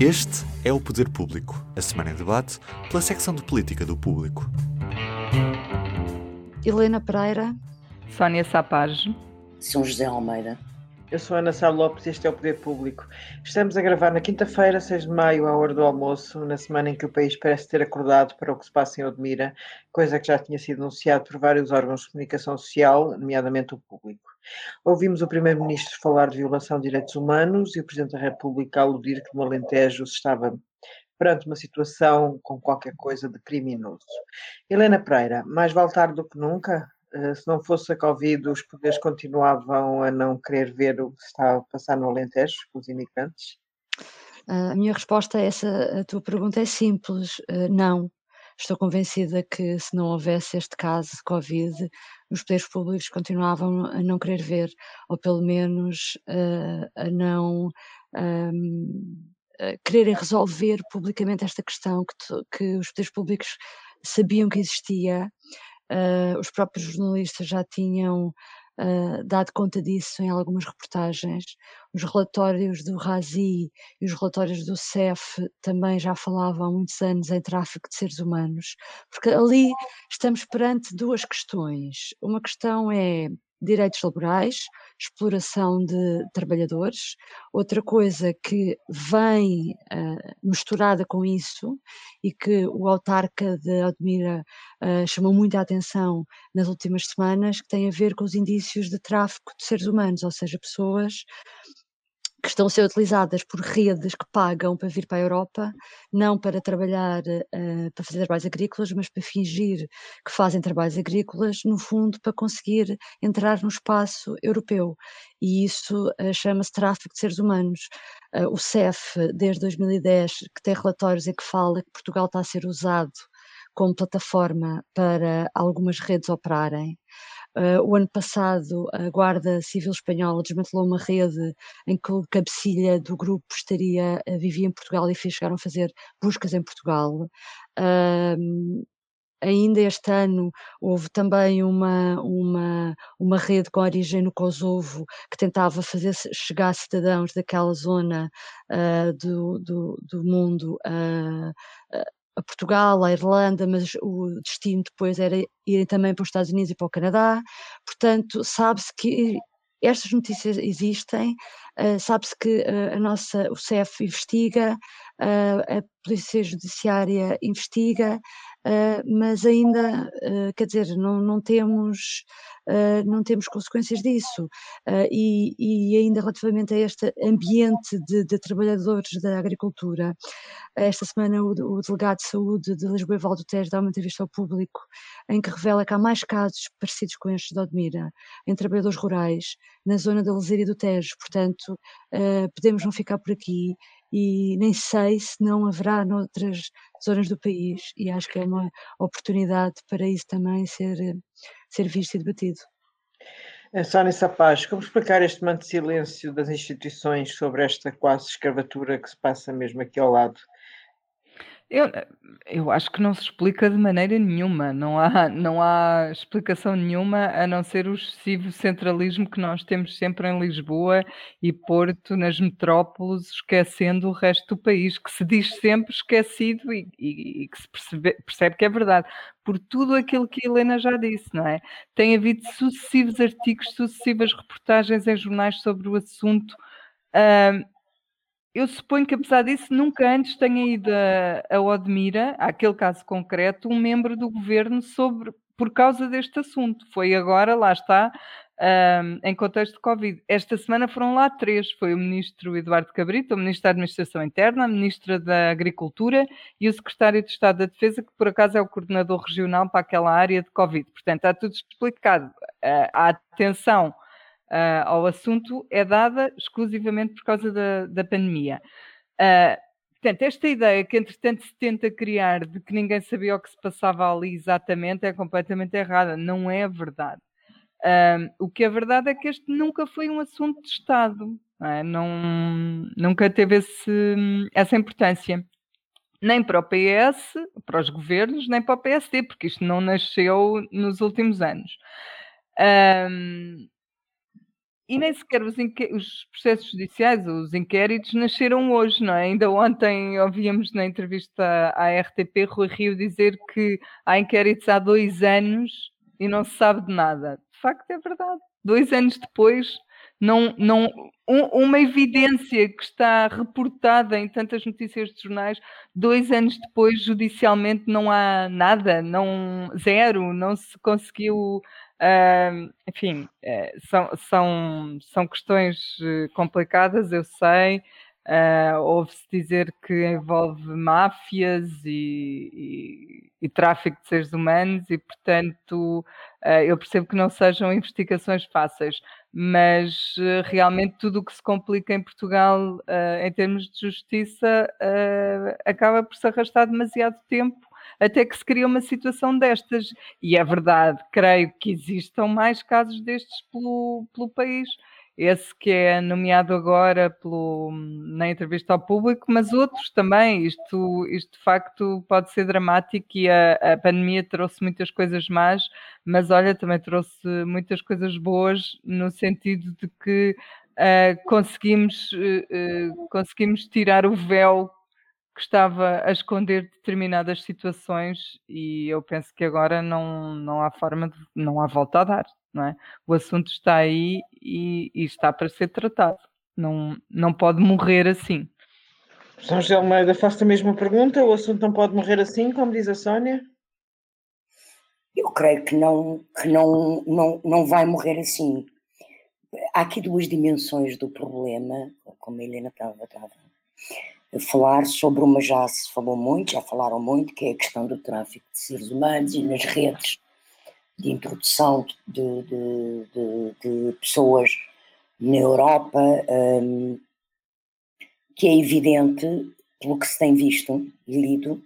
Este é o Poder Público, a semana em debate pela secção de política do Público. Helena Pereira, Sónia Sapage, São José Almeida. Eu sou Ana Sá Lopes e este é o Poder Público. Estamos a gravar na quinta-feira, 6 de maio, à hora do almoço, na semana em que o país parece ter acordado para o que se passa em Odmira, coisa que já tinha sido anunciado por vários órgãos de comunicação social, nomeadamente o público. Ouvimos o Primeiro-Ministro falar de violação de direitos humanos e o Presidente da República aludir que no Alentejo se estava perante uma situação com qualquer coisa de criminoso. Helena Pereira, mais vale tarde do que nunca? Uh, se não fosse a Covid, os poderes continuavam a não querer ver o que está a passar no Alentejo os imigrantes? Uh, a minha resposta a essa a tua pergunta é simples: uh, não. Estou convencida que se não houvesse este caso de Covid, os poderes públicos continuavam a não querer ver, ou pelo menos a não quererem resolver publicamente esta questão que, que os poderes públicos sabiam que existia Uh, os próprios jornalistas já tinham uh, dado conta disso em algumas reportagens. Os relatórios do Razi e os relatórios do CEF também já falavam há muitos anos em tráfico de seres humanos, porque ali estamos perante duas questões. Uma questão é direitos laborais, exploração de trabalhadores. Outra coisa que vem uh, misturada com isso e que o autarca de Odmira uh, chamou muita atenção nas últimas semanas, que tem a ver com os indícios de tráfico de seres humanos, ou seja, pessoas que estão a ser utilizadas por redes que pagam para vir para a Europa, não para trabalhar, uh, para fazer trabalhos agrícolas, mas para fingir que fazem trabalhos agrícolas, no fundo, para conseguir entrar no espaço europeu. E isso uh, chama-se tráfico de seres humanos. Uh, o CEF, desde 2010, que tem relatórios em que fala que Portugal está a ser usado como plataforma para algumas redes operarem. Uh, o ano passado, a Guarda Civil Espanhola desmantelou uma rede em que o cabecilha do grupo estaria, uh, vivia em Portugal e fez, chegaram a fazer buscas em Portugal. Uh, ainda este ano houve também uma, uma, uma rede com origem no Kosovo que tentava fazer chegar cidadãos daquela zona uh, do, do, do, mundo uh, a Portugal, à Irlanda, mas o destino depois era ir também para os Estados Unidos e para o Canadá. Portanto, sabe-se que estas notícias existem, uh, sabe-se que uh, a nossa, o CEF investiga, a Polícia Judiciária investiga, mas ainda, quer dizer, não, não temos uh, não temos consequências disso. E, e, ainda relativamente a este ambiente de, de trabalhadores da agricultura, esta semana o, o, delegado de saúde de Lisboa, Evaldo Tejo, dá uma entrevista ao público em que revela que há mais casos parecidos com estes de Odmira, em trabalhadores rurais, na zona da Leseira do Tejo. Portanto, podemos não ficar por aqui e nem sei se não haverá noutras zonas do país e acho que é uma oportunidade para isso também ser ser visto e debatido. Eh, Sónia Sapaz, como explicar este manto de silêncio das instituições sobre esta quase escravatura que se passa mesmo aqui ao lado? Eu, eu acho que não se explica de maneira nenhuma, não há, não há explicação nenhuma a não ser o excessivo centralismo que nós temos sempre em Lisboa e Porto, nas metrópoles, esquecendo o resto do país, que se diz sempre esquecido e, e, e que se percebe, percebe que é verdade, por tudo aquilo que a Helena já disse, não é? Tem havido sucessivos artigos, sucessivas reportagens em jornais sobre o assunto. Uh, eu suponho que, apesar disso, nunca antes tenha ido a, a Odmira, àquele caso concreto, um membro do governo sobre, por causa deste assunto. Foi agora, lá está, um, em contexto de Covid. Esta semana foram lá três: foi o ministro Eduardo Cabrito, o ministro da Administração Interna, a ministra da Agricultura e o secretário de Estado da Defesa, que por acaso é o coordenador regional para aquela área de Covid. Portanto, está tudo explicado. Uh, a atenção uh, ao assunto é dada exclusivamente por causa da, da pandemia. Uh, portanto, esta ideia que entretanto se tenta criar de que ninguém sabia o que se passava ali exatamente é completamente errada, não é verdade. Uh, o que é verdade é que este nunca foi um assunto de Estado, não, é? não nunca teve esse, essa importância nem para o PS, para os governos, nem para o PSD, porque isto não nasceu nos últimos anos. Um, e nem sequer os, os, processos judiciais, os inquéritos, nasceram hoje, não é? Ainda ontem ouvíamos na entrevista à RTP Rui Rio dizer que há inquéritos há dois anos e não se sabe de nada. De facto, é verdade. Dois anos depois, não, não, um, uma evidência que está reportada em tantas notícias de jornais, dois anos depois, judicialmente, não há nada, não, zero, não se conseguiu. Enfim, uh, são, são, são questões eh, complicadas, eu sei. Uh, Ouve-se dizer que envolve máfias e, e, e, tráfico de seres humanos, e portanto uh, eu percebo que não sejam investigações fáceis, mas uh, realmente tudo o que se complica em Portugal em termos de justiça acaba por se arrastar demasiado tempo até que se cria uma situação destas. E é verdade, creio que existam mais casos destes pelo, pelo país esse que é nomeado agora pelo, na entrevista ao público, mas outros também. Isto, isto de facto pode ser dramático e a, a pandemia trouxe muitas coisas más, mas olha, também trouxe muitas coisas boas no sentido de que uh, conseguimos, uh, conseguimos tirar o véu que estava a esconder determinadas situações e eu penso que agora não, não há forma de, não há volta a dar não é? O assunto está aí e, e está para ser tratado. Não, não pode morrer assim. São José Almeida, faço a mesma pergunta. O assunto não pode morrer assim, como diz a Sónia? Eu creio que não, que não, não, não vai morrer assim. Há aqui duas dimensões do problema, como a Helena estava, estava falar sobre uma já se falou muito, já falaram muito, que é a questão do tráfico de seres humanos e nas redes de introdução de, de, de, de pessoas na Europa, um, que é evidente, pelo que se tem visto e lido,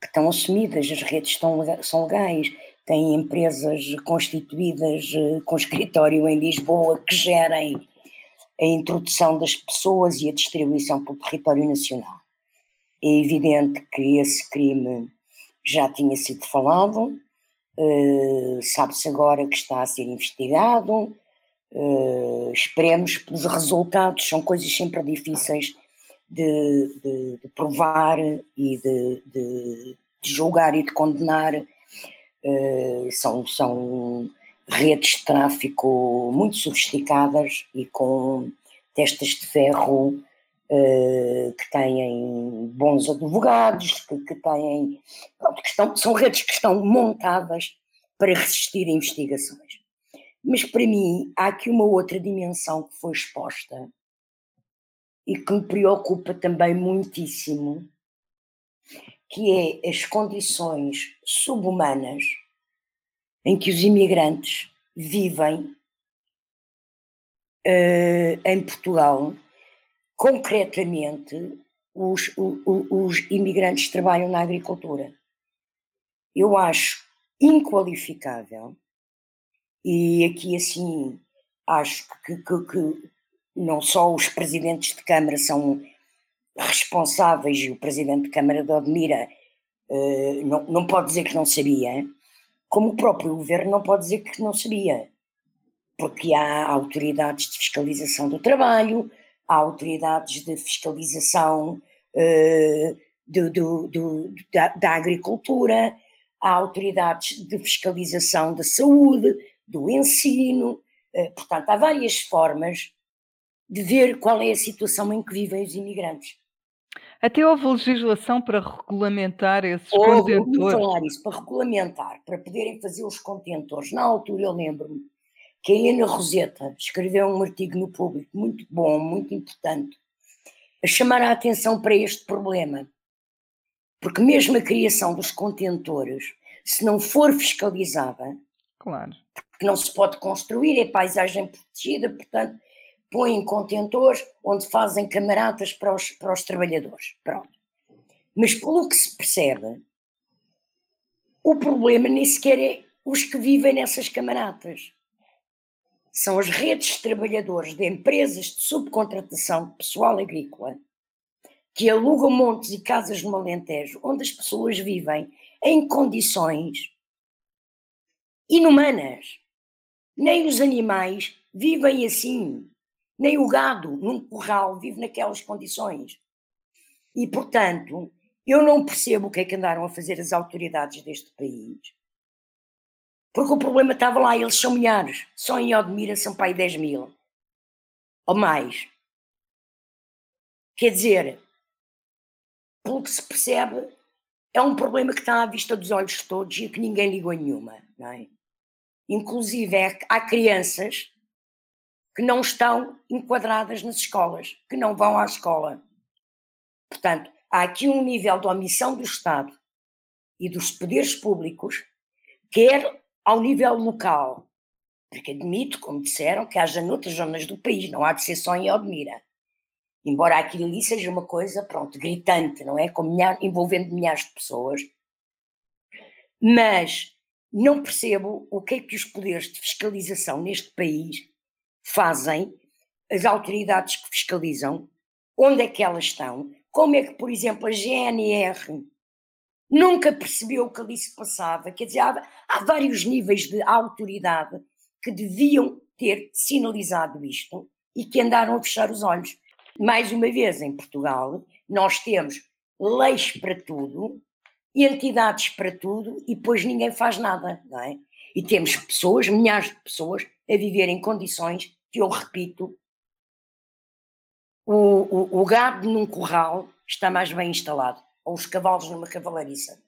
que estão assumidas, as redes estão, são legais, têm empresas constituídas eh, com escritório em Lisboa que gerem a introdução das pessoas e a distribuição pelo território nacional. É evidente que esse crime já tinha sido falado, Uh, Sabe-se agora que está a ser investigado. Uh, esperemos pelos resultados, são coisas sempre difíceis de, de, de provar e de, de, julgar e de condenar. Uh, são, são redes de tráfico muito sofisticadas e com testas de ferro uh, que têm bons advogados, que, que têm. Pronto, que estão, são redes que estão montadas para resistir a investigações. Mas para mim há aqui uma outra dimensão que foi exposta e que me preocupa também muitíssimo, que é as condições subhumanas em que os imigrantes vivem uh, em Portugal concretamente, os, os, imigrantes trabalham na agricultura. Eu acho inqualificável, e aqui assim acho que, que, que não só os presidentes de Câmara são responsáveis, e o presidente de Câmara de Odmira uh, não, não pode dizer que não sabia, como o próprio governo não pode dizer que não sabia, porque há autoridades de fiscalização do trabalho, há autoridades de fiscalização uh, do, do, do, da, da, agricultura, há autoridades de fiscalização da saúde, do ensino, uh, portanto, há várias formas de ver qual é a situação em que vivem os imigrantes. Até houve legislação para regulamentar esses houve, contentores. falar isso, para regulamentar, para poderem fazer os contentores. Na altura, eu lembro-me, que a Helena Roseta escreveu um artigo no público muito bom, muito importante, a chamar a atenção para este problema. Porque mesmo a criação dos contentores, se não for fiscalizada, claro. porque não se pode construir, é paisagem protegida, portanto, põem contentores onde fazem camaradas para os, para os trabalhadores. Pronto. Mas pelo que se percebe, o problema nem sequer é os que vivem nessas camaradas são as redes de trabalhadores de empresas de subcontratação de pessoal agrícola que alugam montes e casas no Alentejo, onde as pessoas vivem em condições inumanas. Nem os animais vivem assim. Nem o gado, num curral, vive naquelas condições. E, portanto, eu não percebo o que é que andaram a fazer as autoridades deste país. Porque o problema estava lá, eles são milhares. Só em Odmira são aí 10 mil. Ou mais. Quer dizer, pelo que se percebe, é um problema que está à vista dos olhos todos e que ninguém ligou nenhuma, não é? Inclusive, é, há crianças que não estão enquadradas nas escolas, que não vão à escola. Portanto, há aqui um nível de omissão do Estado e dos poderes públicos, quer ao nível local, porque admito, como disseram, que haja noutras zonas do país, não há de ser só em Odmira. Embora aquilo ali seja uma coisa, pronto, gritante, não é? Com envolvendo milhares de pessoas. Mas não percebo o que é que os poderes de fiscalização neste país fazem, as autoridades que fiscalizam, onde é que elas estão, como é que, por exemplo, a GNR nunca percebeu o que ali se passava. Quer dizer, há, há vários níveis de autoridade que deviam ter sinalizado isto e que andaram a fechar os olhos. Mais uma vez, em Portugal, nós temos leis para tudo, entidades para tudo e depois ninguém faz nada, não é? E temos pessoas, milhares de pessoas, a viver em condições que eu repito, o, o, o gado num curral está mais bem instalado, ou os cavalos numa cavalariça.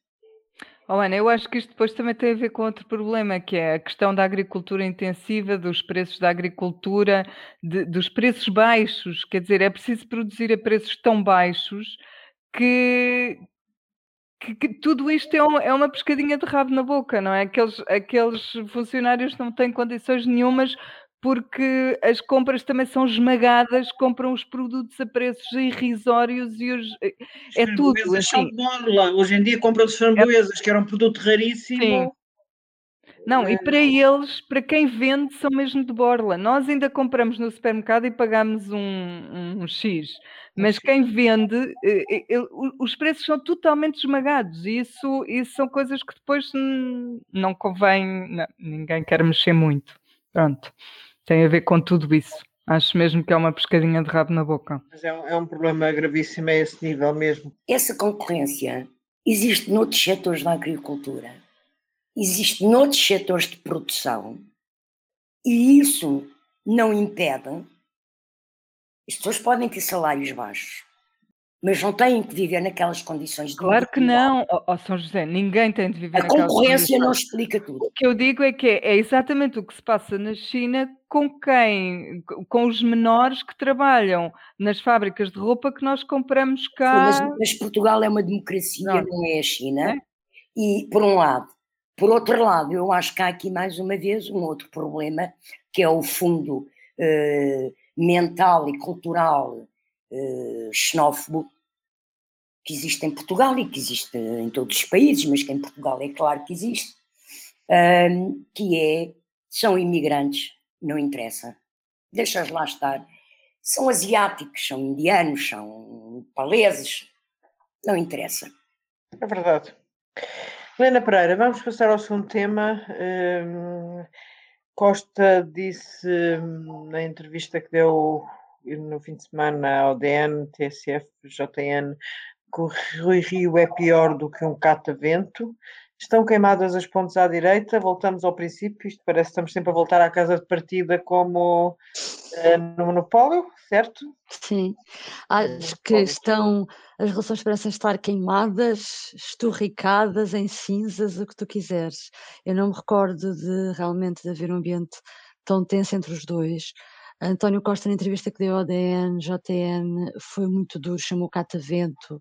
Oh, Ana, eu acho que isto depois também tem a ver com outro problema, que é a questão da agricultura intensiva, dos preços da agricultura, de, dos preços baixos. Quer dizer, é preciso produzir a preços tão baixos que, que, que tudo isto é, um, é, uma pescadinha de rabo na boca, não é? Aqueles, aqueles funcionários não têm condições nenhumas porque as compras também são esmagadas, compram os produtos a preços irrisórios e os, eh, é tudo assim. São Hoje em dia compram-se framboesas, é... que era um produto raríssimo. Sim. Não, e para eles, para quem vende, são mesmo de borla. Nós ainda compramos no supermercado e pagamos um, um, um X, mas quem vende, eh, eh, os preços são totalmente esmagados e isso, isso são coisas que depois não convém, não, ninguém quer mexer muito. Pronto tem a ver com tudo isso. Acho mesmo que é uma pescadinha de rabo na boca. Mas é um, é um problema gravíssimo a esse nível mesmo. Essa concorrência existe noutros setores da agricultura, existe noutros setores de produção, e isso não impede. As pessoas podem ter salários baixos, mas não têm que viver naquelas condições de Claro que não, ó oh, São José, ninguém tem de viver A concorrência não explica tudo. O que eu digo é que é, é, exatamente o que se passa na China com quem, com os menores que trabalham nas fábricas de roupa que nós compramos cá. Sim, mas, mas, Portugal é uma democracia, não, não é a China, é? e por um lado. Por outro lado, eu acho que há aqui mais uma vez um outro problema, que é o fundo eh, mental e cultural eh, xenófobo que existe em Portugal e que existe em todos os países, mas que em Portugal é claro que existe, um, que é, são imigrantes, não interessa, deixas lá estar. São asiáticos, são indianos, são paleses, não interessa. É verdade. Helena Pereira, vamos passar ao segundo tema. Um, Costa disse hum, na entrevista que deu no fim de semana ao DN, TSF, JN, que o Rui Rio é pior do que um catavento. Estão queimadas as pontes à direita, voltamos ao princípio, isto parece que estamos sempre a voltar à casa de partida como uh, no monopólio, certo? Sim, acho que estão, as relações parecem estar queimadas, esturricadas em cinzas, o que tu quiseres. Eu não me recordo de realmente de haver um ambiente tão tenso entre os dois. António Costa, na entrevista que deu ao DN, JN, foi muito duro, chamou catavento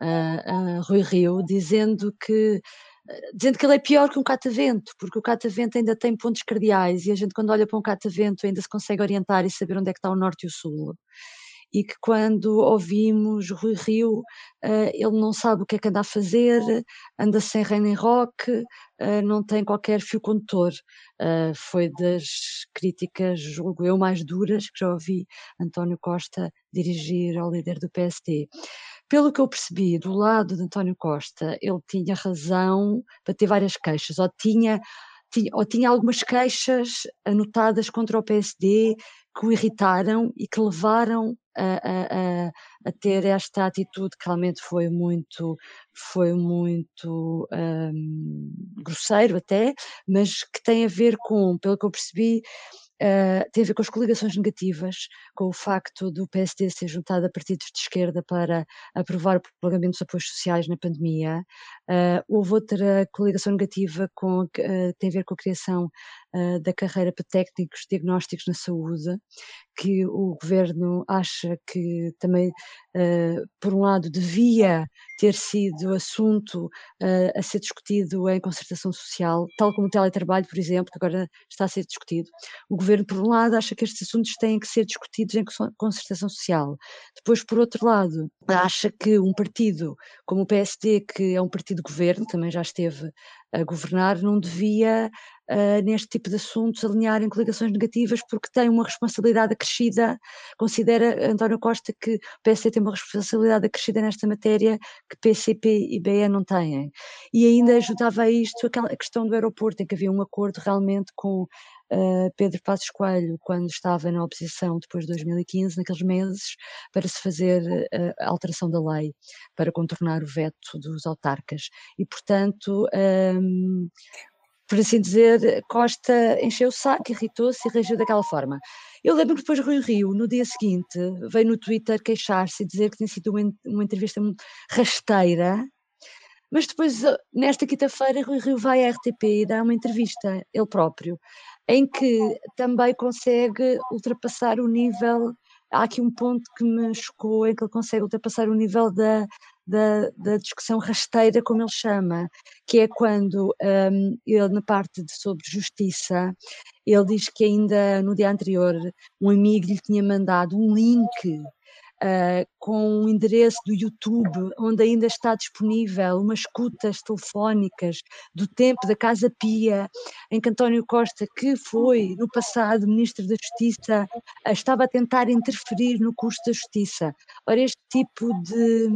a, a Rui Rio, dizendo que dizendo que ele é pior que um catavento, porque o catavento ainda tem pontos cardeais e a gente quando olha para um catavento ainda se consegue orientar e saber onde é que está o norte e o sul e que quando ouvimos Rui Rio, uh, ele não sabe o que é que anda a fazer, anda sem reino em rock, uh, não tem qualquer fio condutor. Uh, foi das críticas, julgo eu, mais duras que já ouvi António Costa dirigir ao líder do PSD. Pelo que eu percebi, do lado de António Costa, ele tinha razão para ter várias queixas, ou tinha, ou tinha algumas queixas anotadas contra o PSD que o irritaram e que levaram a, a, a, ter esta atitude que realmente foi muito, foi muito um, grosseiro até, mas que tem a ver com, pelo que eu percebi, Uh, tem a ver com as coligações negativas, com o facto do PSD ser juntado a partidos de esquerda para aprovar o prolongamento dos apoios sociais na pandemia. Uh, houve outra coligação negativa com, uh, tem a ver com a criação da carreira para técnicos diagnósticos na saúde, que o governo acha que também, por um lado, devia ter sido assunto a ser discutido em concertação social, tal como o teletrabalho, por exemplo, que agora está a ser discutido. O governo, por um lado, acha que estes assuntos têm que ser discutidos em concertação social. Depois, por outro lado, acha que um partido como o PSD, que é um partido de governo, também já esteve a governar, não devia, uh, neste tipo de assuntos, alinhar em coligações negativas, porque tem uma responsabilidade acrescida. Considera António Costa que o PSD tem uma responsabilidade acrescida nesta matéria que PCP e BE não têm. E ainda ajudava a isto aquela questão do aeroporto, em que havia um acordo realmente com uh, Pedro Passos Coelho quando estava na oposição depois de 2015, naqueles meses, para se fazer uh, a alteração da lei, para contornar o veto dos autarcas. E, portanto, um, por assim dizer, Costa encheu o saco, irritou-se e reagiu daquela forma. Eu lembro que depois Rui Rio, no dia seguinte, veio no Twitter queixar-se e dizer que tinha sido uma, uma entrevista rasteira, mas depois, nesta quinta-feira, Rui Rio vai à RTP e dá uma entrevista, ele próprio, em que também consegue ultrapassar o nível. Há aqui um ponto que me chocou, em que ele consegue ultrapassar o nível da, da, da discussão rasteira, como ele chama, que é quando um, ele, na parte de, sobre justiça, ele diz que ainda no dia anterior um amigo lhe tinha mandado um link uh, com um endereço do YouTube, onde ainda está disponível umas escutas telefónicas do tempo da Casa Pia, em que António Costa, que foi no passado Ministro da Justiça, uh, estava a tentar interferir no curso da Justiça. Ora, este tipo de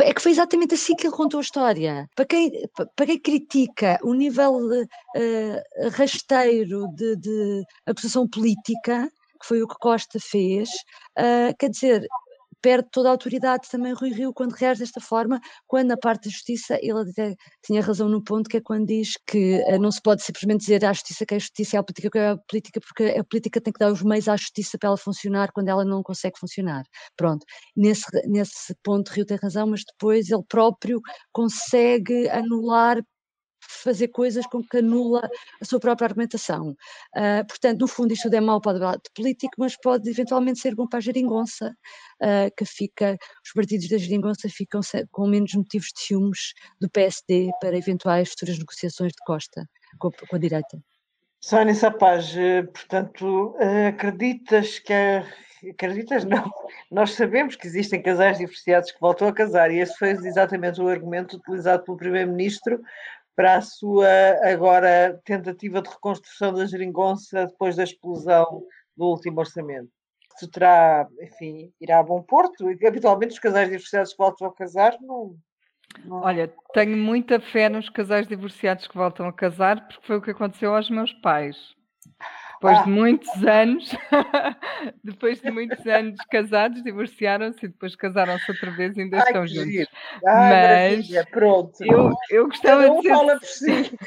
é que foi exatamente assim que ele contou a história. Para quem, para quem critica o nível uh, rasteiro de, de acusação política, que foi o que Costa fez, uh, quer dizer, perde toda a autoridade também Rui Rio quando reage desta forma, quando na parte da justiça ele até tinha razão no ponto que é quando diz que uh, não se pode simplesmente dizer à justiça que é a justiça é a política que é a política, porque a política tem que dar os meios à justiça para ela funcionar quando ela não consegue funcionar. Pronto, nesse, nesse ponto Rio tem razão, mas depois ele próprio consegue anular fazer coisas com que anula a sua própria argumentação. Uh, portanto, no fundo, isto é mau para o debate político, mas pode eventualmente ser bom para a geringonça, uh, que fica, os partidos da geringonça ficam com menos motivos de ciúmes do PSD para eventuais futuras negociações de Costa com, com a direita. Sónia Sapaz, eh, portanto, eh, acreditas que acreditas não, nós sabemos que existem casais divorciados que voltam a casar e esse foi exatamente o argumento utilizado pelo Primeiro-Ministro para a sua agora tentativa de reconstrução da geringonça depois da explosão do último orçamento. Se terá, enfim, irá a bom porto e habitualmente os casais divorciados que voltam a casar não, não... Olha, tenho muita fé nos casais divorciados que voltam a casar porque foi o que aconteceu aos meus pais. Depois ah. de muitos anos, depois de muitos anos casados, divorciaram-se e depois casaram-se outra vez e ainda Ai, estão juntos. Ai, Mas pronto. Eu, eu gostava de dizer. Fala por si.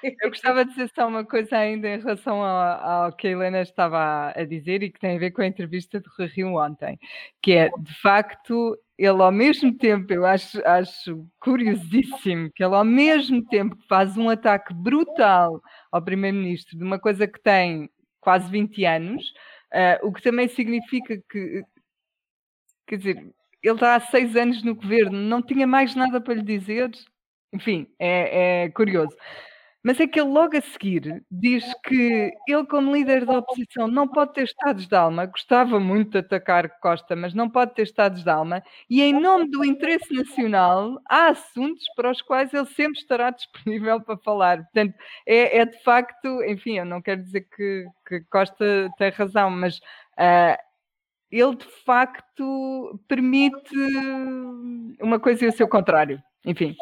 eu gostava de dizer só uma coisa ainda em relação ao, ao, que a Helena estava a dizer e que tem a ver com a entrevista Rui Rio ontem, que é de facto ele ao mesmo tempo, eu acho, acho curiosíssimo que ele ao mesmo tempo que faz um ataque brutal ao primeiro-ministro de uma coisa que tem quase 20 anos, uh, o que também significa que, quer dizer, ele está há seis anos no governo, não tinha mais nada para lhe dizer. Enfim, é, é curioso. Mas é que ele logo a seguir diz que ele, como líder da oposição, não pode ter estados de alma, gostava muito de atacar Costa, mas não pode ter estados de alma, e em nome do interesse nacional, há assuntos para os quais ele sempre estará disponível para falar. Portanto, é, é de facto, enfim, eu não quero dizer que, que Costa tem razão, mas uh, ele de facto permite uma coisa e o seu contrário. Enfim.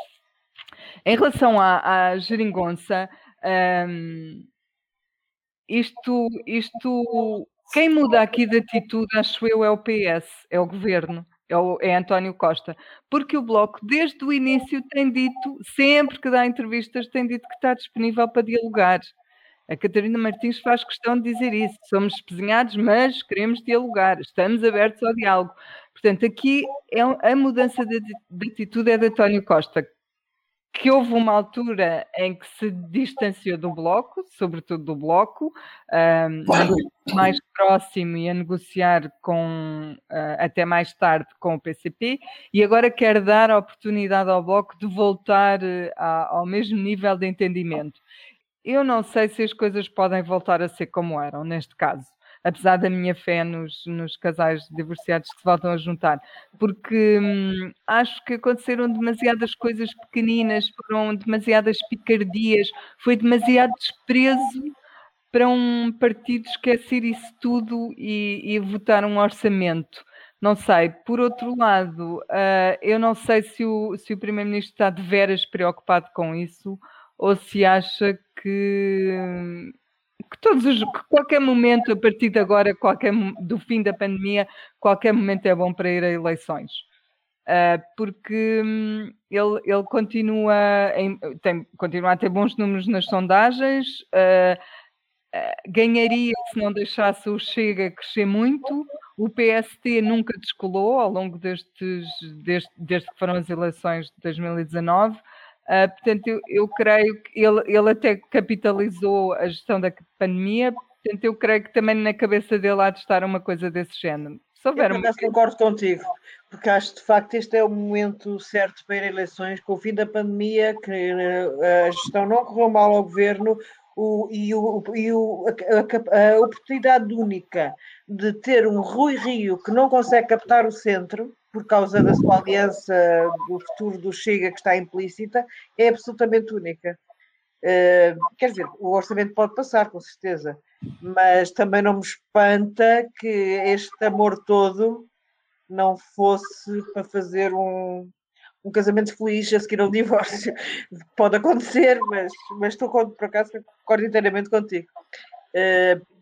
Em relação à, à geringonça, um, isto, isto, quem muda aqui de atitude, acho eu, é o PS, é o governo é, o, é António Costa, porque o Bloco, desde o início, tem dito, sempre que dá entrevistas, tem dito que está disponível para dialogar. A Catarina Martins faz questão de dizer isso. Somos espezinhados, mas queremos dialogar, estamos abertos ao diálogo. Portanto, aqui é a mudança de, de atitude é de António Costa, que houve uma altura em que se distanciou do Bloco, sobretudo do Bloco, um, mais próximo e a negociar com, uh, até mais tarde com o PCP, e agora quer dar a oportunidade ao Bloco de voltar uh, ao mesmo nível de entendimento. Eu não sei se as coisas podem voltar a ser como eram neste caso apesar da minha fé nos, nos casais divorciados que se voltam a juntar, porque hum, acho que aconteceram demasiadas coisas pequeninas, foram demasiadas picardias, foi demasiado desprezo para um partido esquecer isso tudo e, e votar um orçamento. Não sei. Por outro lado, uh, eu não sei se o, se o Primeiro-Ministro está de veras preocupado com isso ou se acha que hum, que todos os, que qualquer momento, a partir de agora, qualquer, do fim da pandemia, qualquer momento é bom para ir a eleições. Uh, porque hum, ele, ele continua, em, tem, continua a ter bons números nas sondagens, uh, uh, ganharia se não deixasse o Chega crescer muito. O PST nunca descolou ao longo destes, desde, desde que foram as eleições de 2019. Uh, portanto, eu, eu, creio que ele, ele até capitalizou a gestão da pandemia, portanto, eu creio que também na cabeça dele há de estar uma coisa desse género. Se houver eu concordo contigo, porque acho de facto este é o momento certo para a eleições, com o fim da pandemia, que eh, a gestão não correu mal ao governo, o, e, o, e o, a, a, oportunidade única de ter um Rui Rio que não consegue captar o centro, por causa da sua aliança do futuro do Chega que está implícita, é absolutamente única. Uh, quer dizer, o orçamento pode passar, com certeza, mas também não me espanta que este amor todo não fosse para fazer um, um casamento feliz a seguir a um divórcio. Pode acontecer, mas, mas estou, por acaso, concordo inteiramente contigo. Uh,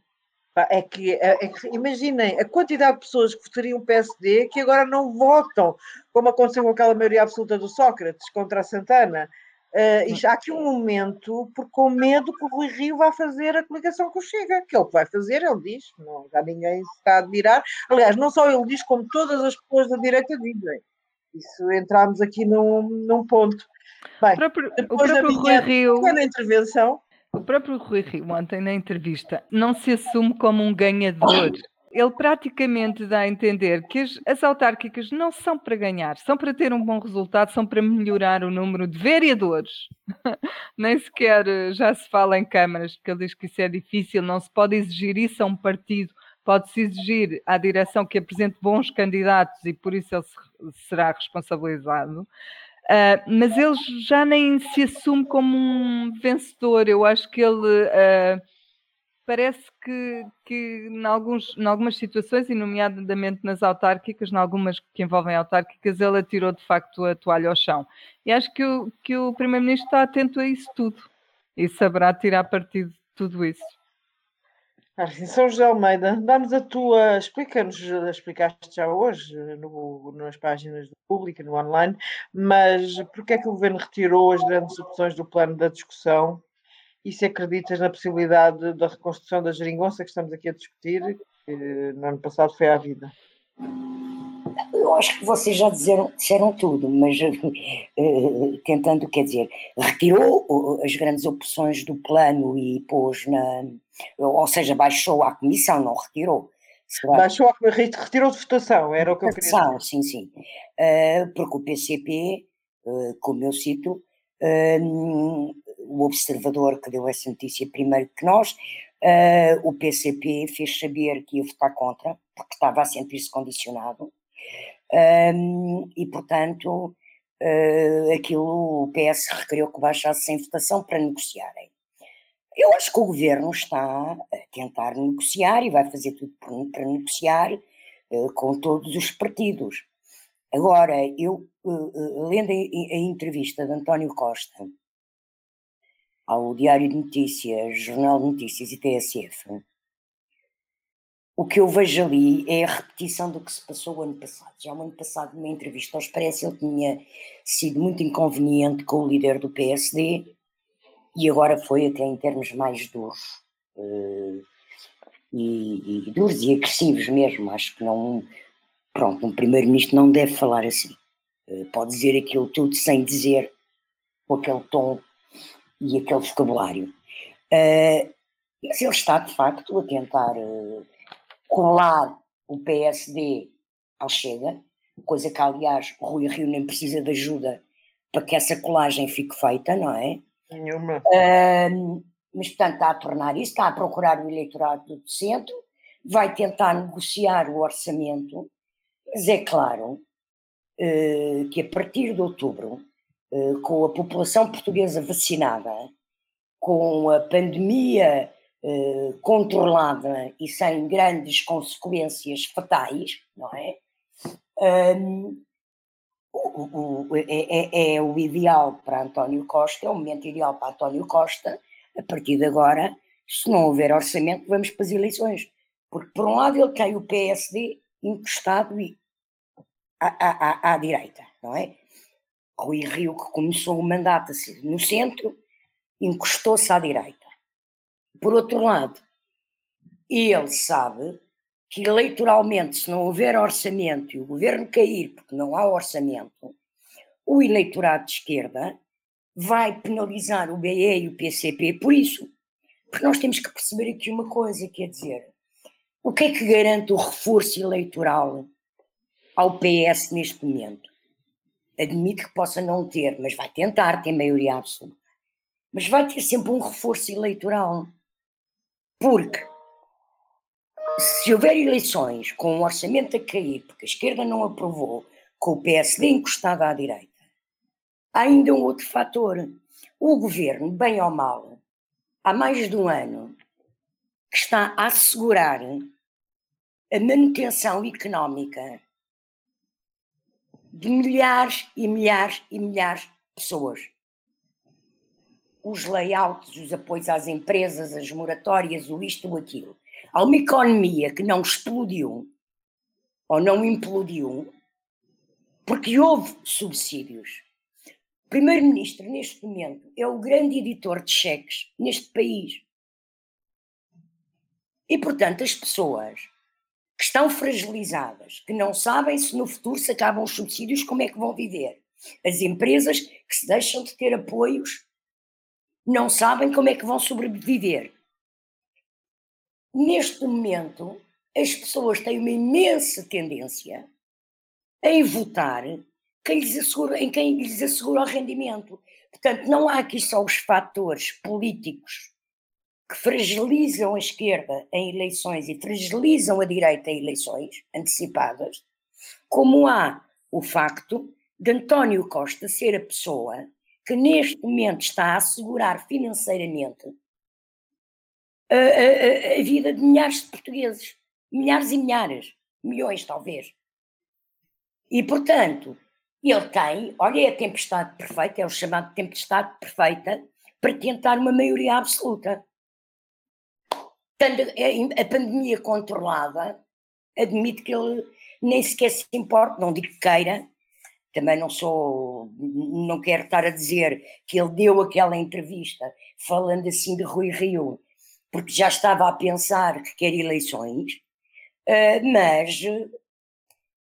é que, é, é que, imaginem a quantidade de pessoas que votariam PSD que agora não votam, como aconteceu com aquela maioria absoluta do Sócrates contra a Santana. Uh, e há aqui um momento, por, com medo que o Rui Rio vá fazer a coligação com o Chega, que é o que vai fazer, ele diz, não, já ninguém se está a admirar. Aliás, não só ele diz, como todas as pessoas da direita dizem. Isso entramos aqui num, num ponto. Bem, o próprio, depois o próprio da minha Rui Rio... intervenção, o próprio Rui Rio, ontem na entrevista, não se assume como um ganhador. Ele praticamente dá a entender que as, as, autárquicas não são para ganhar, são para ter um bom resultado, são para melhorar o número de vereadores. Nem sequer eh, já se fala em câmaras, porque ele diz que isso é difícil, não se pode exigir isso a um partido, pode-se exigir à direção que apresente bons candidatos e por isso ele será responsabilizado. Uh, mas ele já nem se assume como um vencedor. Eu acho que ele uh, parece que, que em, alguns, em algumas situações, e nomeadamente nas autárquicas, em algumas que envolvem autárquicas, ele atirou de facto a toalha ao chão. E acho que o, que o Primeiro-Ministro está atento a isso tudo e saberá tirar partido de tudo isso. Assim, São José Almeida, dá-nos a tua, explica-nos, explicaste já hoje no, nas páginas do público, no online, mas porquê é que o Governo retirou as grandes opções do plano da discussão e se acreditas na possibilidade da reconstrução da geringonça que estamos aqui a discutir, que no ano passado foi à vida? Eu acho que vocês já disseram, disseram tudo, mas uh, tentando, quer dizer, retirou as grandes opções do plano e pôs na. Ou seja, baixou a comissão, não retirou. Será? Baixou a retirou de votação, era o que eu queria dizer. Sim, sim. Uh, porque o PCP, uh, como eu cito, o observador que deu essa notícia primeiro que nós, o PCP fez saber que ia votar contra, porque estava a sentir-se condicionado um, e, portanto, uh, aquilo o PS requeriu que baixasse sem votação para negociarem. Eu acho que o governo está a tentar negociar e vai fazer tudo para negociar uh, com todos os partidos. Agora, eu, uh, lendo a, a, entrevista de António Costa ao Diário de Notícias, Jornal de Notícias e TSF, o que eu vejo ali é a repetição do que se passou o ano passado. Já o ano passado, numa entrevista ao Expresso, ele tinha sido muito inconveniente com o líder do PSD e agora foi até em termos mais duros. Uh, e, e, duros e agressivos mesmo. Acho que não. Pronto, um primeiro-ministro não deve falar assim. Uh, pode dizer aquilo tudo sem dizer, com aquele tom e aquele vocabulário. Uh, mas ele está, de facto, a tentar colar o PSD ao Chega, coisa que, aliás, o Rui Rio nem precisa de ajuda para que essa colagem fique feita, não é? Nenhuma. Uh, mas, portanto, está a tornar isso, está a procurar o eleitorado do centro, vai tentar negociar o orçamento, mas é claro uh, que a partir de outubro, uh, com a população portuguesa vacinada, com a pandemia uh, controlada e sem grandes consequências fatais, não é? Um, o, o, é, é, é, o ideal para António Costa, é o momento ideal para António Costa. A partir de agora, se não houver orçamento, vamos para as eleições. Porque, por um lado, ele tem o PSD encostado e à, à, à, à direita, não é? Rui Rio, que começou o mandato no centro, encostou-se à direita. Por outro lado, ele sabe que eleitoralmente, se não houver orçamento e o governo cair porque não há orçamento, o eleitorado de esquerda vai penalizar o BE e o PCP por isso. Porque nós temos que perceber aqui uma coisa, quer dizer, o que é que garante o reforço eleitoral ao PS neste momento? Admito que possa não ter, mas vai tentar ter maioria absoluta. Mas vai ter sempre um reforço eleitoral. Porque se houver eleições com um orçamento a cair, porque a esquerda não aprovou, com o PSD encostado à direita, há ainda um outro fator. O governo, bem ou mal, há mais de um ano, que está a assegurar a manutenção económica de milhares e milhares e milhares de pessoas. Os layouts, os apoios às empresas, as moratórias, o isto, o aquilo. Há uma economia que não explodiu ou não implodiu porque houve subsídios. O primeiro-ministro, neste momento, é o grande editor de cheques neste país. E, portanto, as pessoas que estão fragilizadas, que não sabem se no futuro se acabam os subsídios, como é que vão viver. As empresas que se deixam de ter apoios não sabem como é que vão sobreviver neste momento, as pessoas têm uma imensa tendência em votar quem lhes assegura, em quem lhes assegura o rendimento. Portanto, não há aqui só os fatores políticos que fragilizam a esquerda em eleições e fragilizam a direita em eleições antecipadas, como há o facto de António Costa ser a pessoa que neste momento está a assegurar financeiramente a, a, a vida de milhares de portugueses. Milhares e milhares. Milhões, talvez. E, portanto, ele tem, olha, é a tempestade perfeita, é o chamado tempestade perfeita, para tentar uma maioria absoluta. Tendo a pandemia controlada, admito que ele nem sequer se importa, não digo que queira, também não sou, não quero estar a dizer que ele deu aquela entrevista falando assim de Rui Rio, porque já estava a pensar que quer eleições, uh, mas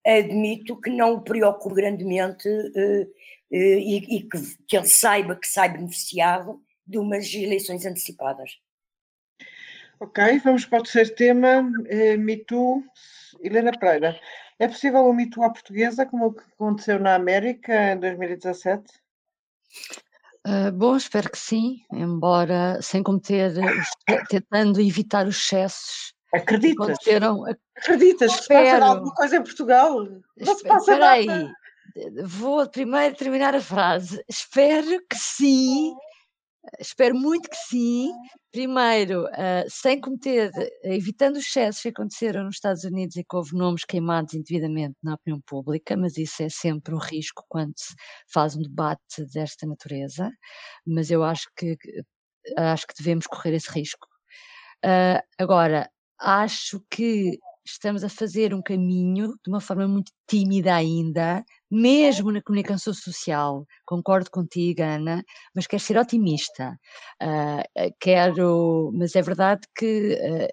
admito que não o preocupe grandemente uh, e, e que, que, ele saiba que sai beneficiado de umas eleições antecipadas. Ok, vamos para o terceiro tema, eh, MeToo. Helena Pereira, é possível o MeToo à portuguesa, como aconteceu na América em 2017? Uh, bom, espero que sim, embora sem cometer, tentando evitar os excessos. Acreditas? Aconteceram, Acreditas que espero, se passa alguma coisa em Portugal? Não se passa espera nada. aí, vou primeiro terminar a frase. Espero que sim, espero muito que sim. Primeiro, uh, sem cometer, evitando os excessos que aconteceram nos Estados Unidos e que houve nomes queimados indevidamente na opinião pública, mas isso é sempre um risco quando se faz um debate desta natureza. Mas eu acho que acho que devemos correr esse risco. Uh, agora, acho que estamos a fazer um caminho de uma forma muito tímida ainda, mesmo na comunicação social. Concordo contigo, Ana, mas quero ser otimista. Uh, quero, mas é verdade que uh,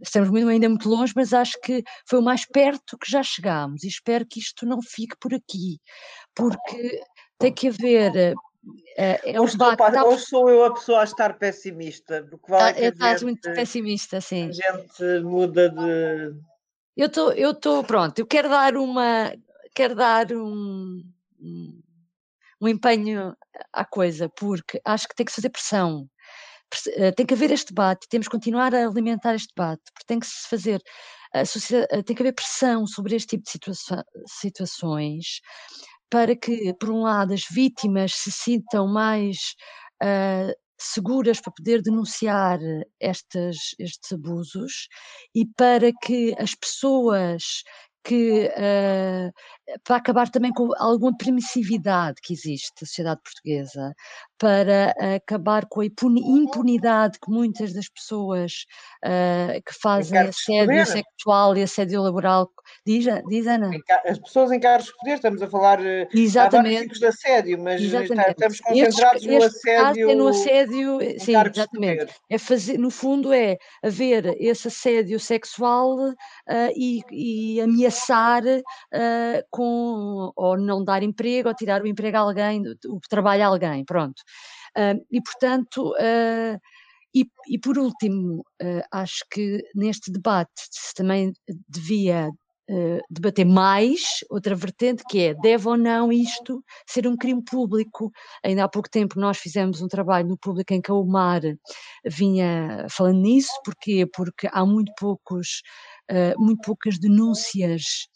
estamos muito, ainda muito longe, mas acho que foi o mais perto que já chegámos e espero que isto não fique por aqui, porque tem que haver é, é um debate. Tá... Ou sou eu a pessoa a estar pessimista? Porque vale estás muito pessimista, sim. A gente muda de. Eu estou, eu estou, pronto, eu quero dar uma. Quero dar um, um empenho à coisa, porque acho que tem que se fazer pressão. Eh, tem que haver este debate, temos que continuar a alimentar este debate, porque tem que se fazer. Tem que haver pressão sobre este tipo de situações para que, por um lado, as vítimas se sintam mais uh, seguras para poder denunciar estas, estes abusos e para que as pessoas que uh, para acabar também com alguma permissividade que existe na sociedade portuguesa, para acabar com a impunidade que muitas das pessoas uh, que fazem assédio sexual e assédio laboral diz, diz Ana? As pessoas em cargos de poder, estamos a falar eh, exatamente. há tipos de assédio, mas exatamente. estamos concentrados este, no este assédio. É no assédio, sim, exatamente. É fazer, no fundo, é haver esse assédio sexual uh, e, e, ameaçar uh, com ou não dar emprego ou tirar o emprego a alguém, o trabalho a alguém, pronto. Uh, e portanto, uh, e, e, por último, uh, acho que neste debate se também devia debater mais outra vertente que é deve ou não isto ser um crime público. Ainda há pouco tempo nós fizemos um trabalho no público em que a Omar vinha falando nisso, porquê? Porque há muito poucos, muito poucas denúncias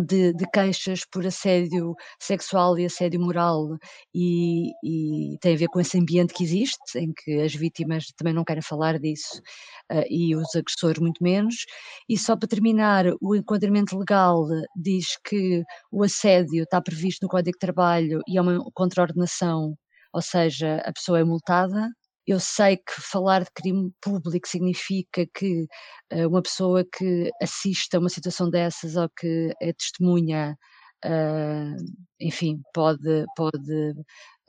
de, de, queixas por assédio sexual e assédio moral e, e, tem a ver com esse ambiente que existe, em que as vítimas também não querem falar disso uh, e os agressores muito menos. E só para terminar, o enquadramento legal diz que o assédio está previsto no Código de Trabalho e é uma contraordenação, ou seja, a pessoa é multada, eu sei que falar de crime público significa que uh, uma pessoa que assista a uma situação dessas ou que é testemunha, uh, enfim, pode, pode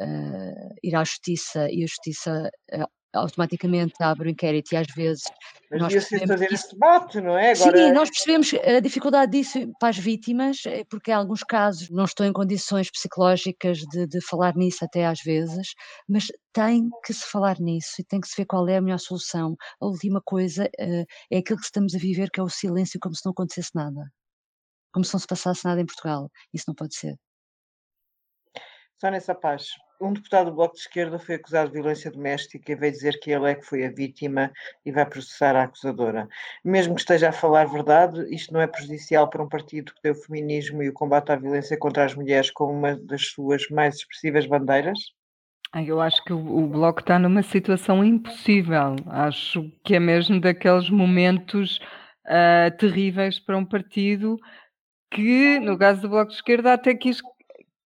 uh, ir à justiça e a justiça automaticamente abre o inquérito e às vezes. Mas nós devia fazer esse debate, não é? Agora... Sim, nós percebemos a dificuldade disso para as vítimas, é porque em alguns casos não estão em condições psicológicas de, de falar nisso até às vezes, mas tem que se falar nisso e tem que se ver qual é a melhor solução. A última coisa uh, é aquilo que estamos a viver, que é o silêncio, como se não acontecesse nada. Como se não se passasse nada em Portugal. Isso não pode ser. Só nessa paz um deputado do Bloco de Esquerda foi acusado de violência doméstica e veio dizer que ele é que foi a vítima e vai processar a acusadora. Mesmo que esteja a falar verdade, isto não é prejudicial para um partido que tem o feminismo e o combate à violência contra as mulheres como uma das suas mais expressivas bandeiras? Eu acho que o Bloco está numa situação impossível. Acho que é mesmo daqueles momentos uh, terríveis para um partido que, no caso do Bloco de Esquerda, até quis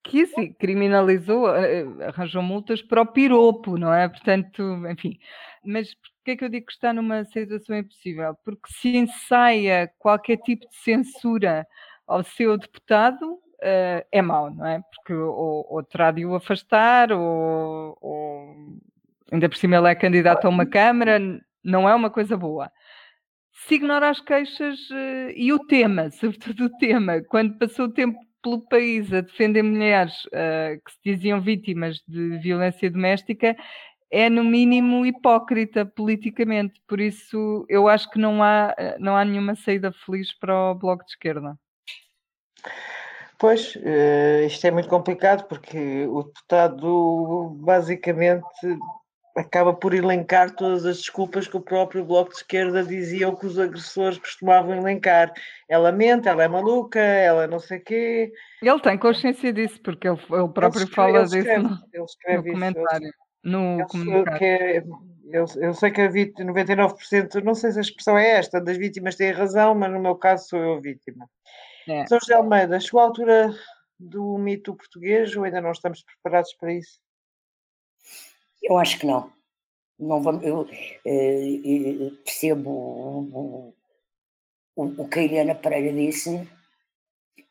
que se criminalizou, eh, arranjou multas para o piropo, não é? Portanto, enfim. Mas porquê é que eu digo que está numa situação impossível? Porque se ensaia qualquer tipo de censura ao seu deputado, uh, é mau, não é? Porque ou, ou terá de o afastar, ou, ou ainda por cima ele é candidato a uma Câmara, não é uma coisa boa se ignora as queixas e o tema, sobretudo o tema, quando passou o tempo pelo país a defender mulheres uh, que se diziam vítimas de violência doméstica é no mínimo hipócrita politicamente, por isso eu acho que não há, eh, não há nenhuma saída feliz para o Bloco de Esquerda. Pois, uh, isto é muito complicado porque o deputado basicamente acaba por elencar todas as desculpas que o próprio Bloco de Esquerda dizia que os agressores costumavam elencar. Ela mente, ela é maluca, ela não sei quê. Ele tem consciência disso, porque ele, ele próprio ele escreve, fala ele disso escreve, no, no comentário. no Eu, comunicado. é- eu, eu sei que a vítima, 99%, não sei se a expressão é esta, das vítimas têm razão, mas no meu caso sou eu a vítima. É. São José Almeida, chegou a altura do mito português ou ainda não estamos preparados para isso? Eu acho que não. não vamos, eu eh, eh, percebo o, o, o que a Helena Pereira disse,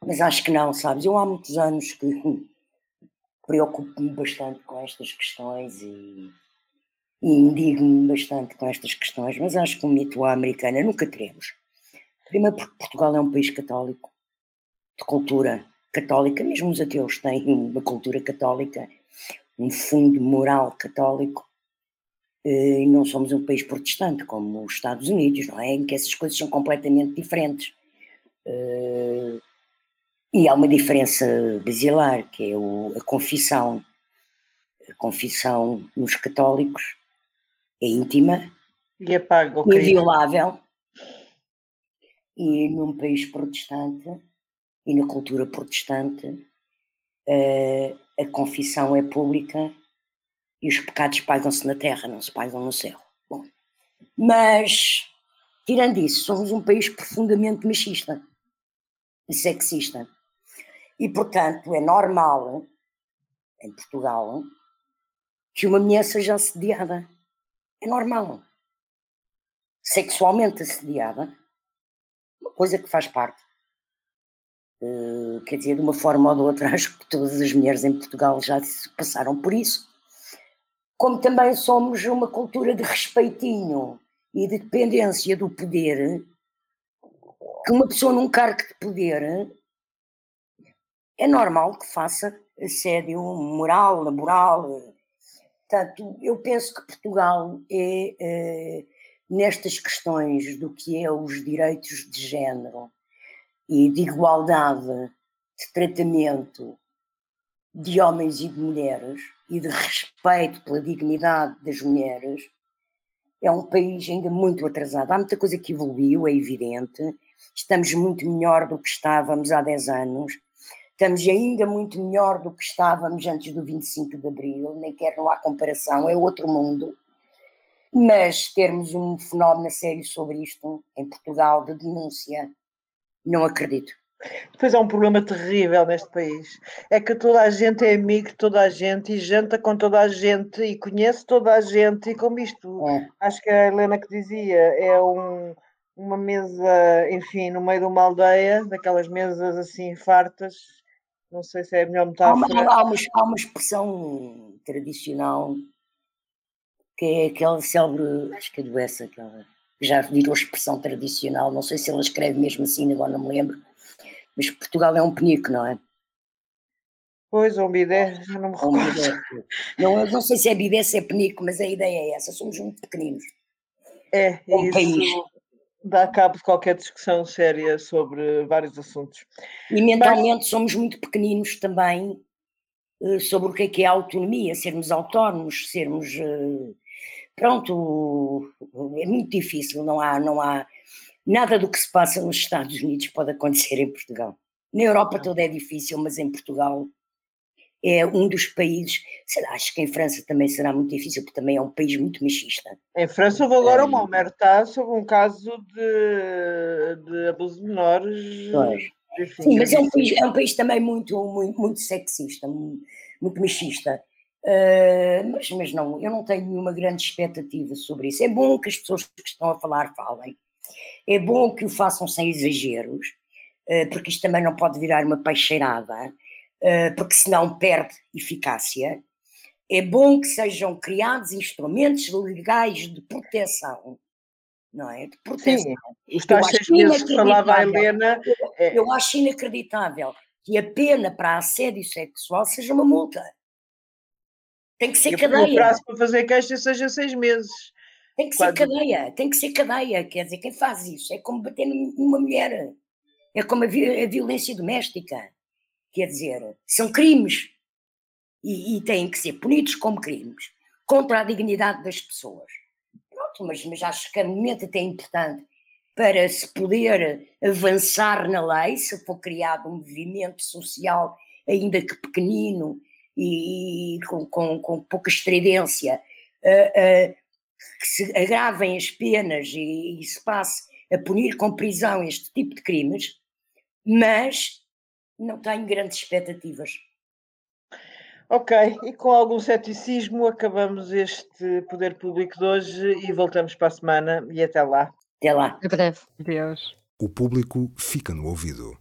mas acho que não, sabes? Eu há muitos anos que preocupo-me bastante com estas questões e, e indigno-me bastante com estas questões, mas acho que o mito à americana nunca teremos. Primeiro porque Portugal é um país católico, de cultura católica, mesmo os ateus têm uma cultura católica, um fundo moral católico, eh, e não somos um país protestante como os Estados Unidos, não é? Em que essas coisas são completamente diferentes. Eh, E há uma diferença basilar, que é o- a confissão. A confissão nos católicos é íntima, E apaga o crime. inviolável, e num país protestante e na cultura protestante eh, a confissão é pública e os pecados pagam-se na terra, não se pagam no céu. Bom, mas, tirando isso, somos um país profundamente machista e sexista. E, portanto, é normal, em Portugal, que uma mulher seja assediada. É normal. Sexualmente assediada, uma coisa que faz parte. Quer dizer, de uma forma ou de outra, acho que todas as mulheres em Portugal já passaram por isso. Como também somos uma cultura de respeitinho e de dependência do poder, que uma pessoa num cargo de poder é normal que faça assédio moral, laboral. Portanto, eu penso que Portugal é, eh, nestas questões do que é os direitos de género e de igualdade de tratamento de homens e de mulheres e de respeito pela dignidade das mulheres, é um país ainda muito atrasado. Há muita coisa que evoluiu, é evidente. Estamos muito melhor do que estávamos há 10 anos. Estamos ainda muito melhor do que estávamos antes do 25 de Abril, nem quer não há comparação, é outro mundo. Mas termos um fenómeno sério sobre isto em Portugal de denúncia, não acredito. Depois há um problema terrível neste país. É que toda a gente é amigo de toda a gente e janta com toda a gente e conhece toda a gente. E como isto, É. acho que a Helena que dizia, é um, uma mesa, enfim, no meio de uma aldeia, daquelas mesas assim fartas. Não sei se é a melhor Há uma, metáfora. há uma- há uma expressão tradicional que é aquela célebre, acho que é do essa, aquela, que já virou expressão tradicional, não sei se ela escreve mesmo assim, agora não me lembro, mas Portugal é um penico, não é? Pois, um bidé, já não me É um recordo. bidé. Não, eu não sei se é bidé, se é penico, mas a ideia é essa, somos muito pequeninos. É, É um isso país. dá cabo de qualquer discussão séria sobre vários assuntos. E mentalmente somos muito pequeninos também eh, sobre o que é que é a autonomia, sermos autónomos, sermos. eh, Pronto, é muito difícil, não há, não há. Nada do que se passa nos Estados Unidos pode acontecer em Portugal. Na Europa toda é difícil, mas em Portugal é um dos países. Sei lá, acho que em França também será muito difícil, porque também é um país muito machista. Em França houve agora uma omerta sobre um caso de, de abuso de menores. Pois. Enfim, Sim, mas é um país, é um país também muito, muito, muito sexista, mu- muito machista. Ah, mas, mas não, eu não tenho nenhuma grande expectativa sobre isso. É bom que as pessoas que estão a falar falem. É bom que o façam sem exageros, ah, porque isto também não pode virar uma peixeirada, ah, porque senão perde eficácia. É bom que sejam criados instrumentos legais de proteção, não é? De proteção. Sim, os Eu tais acho seis meses que falava a. Helena, é, Eu acho inacreditável que a pena para assédio sexual seja uma multa. Tem que ser e o cadeia. prazo para fazer queixa seja seis meses. Tem que ser quando- cadeia. Tem que ser cadeia. Quer dizer, quem faz isso é como bater num- numa mulher. É como a, a violência doméstica. Quer dizer, são crimes. E, e têm que ser punidos como crimes. Contra a dignidade das pessoas. Pronto, mas, mas acho que é momento até importante para se poder avançar na lei, se for criado um movimento social, ainda que pequenino, e, com, com, com, pouca estridência uh, uh, que se agravem as penas e, e, se passe a punir com prisão este tipo de crimes, mas não tenho grandes expectativas. Ok, e com algum ceticismo acabamos este Poder Público de hoje e voltamos para a semana e até lá. Até lá. Até breve. Deus. O público fica no ouvido.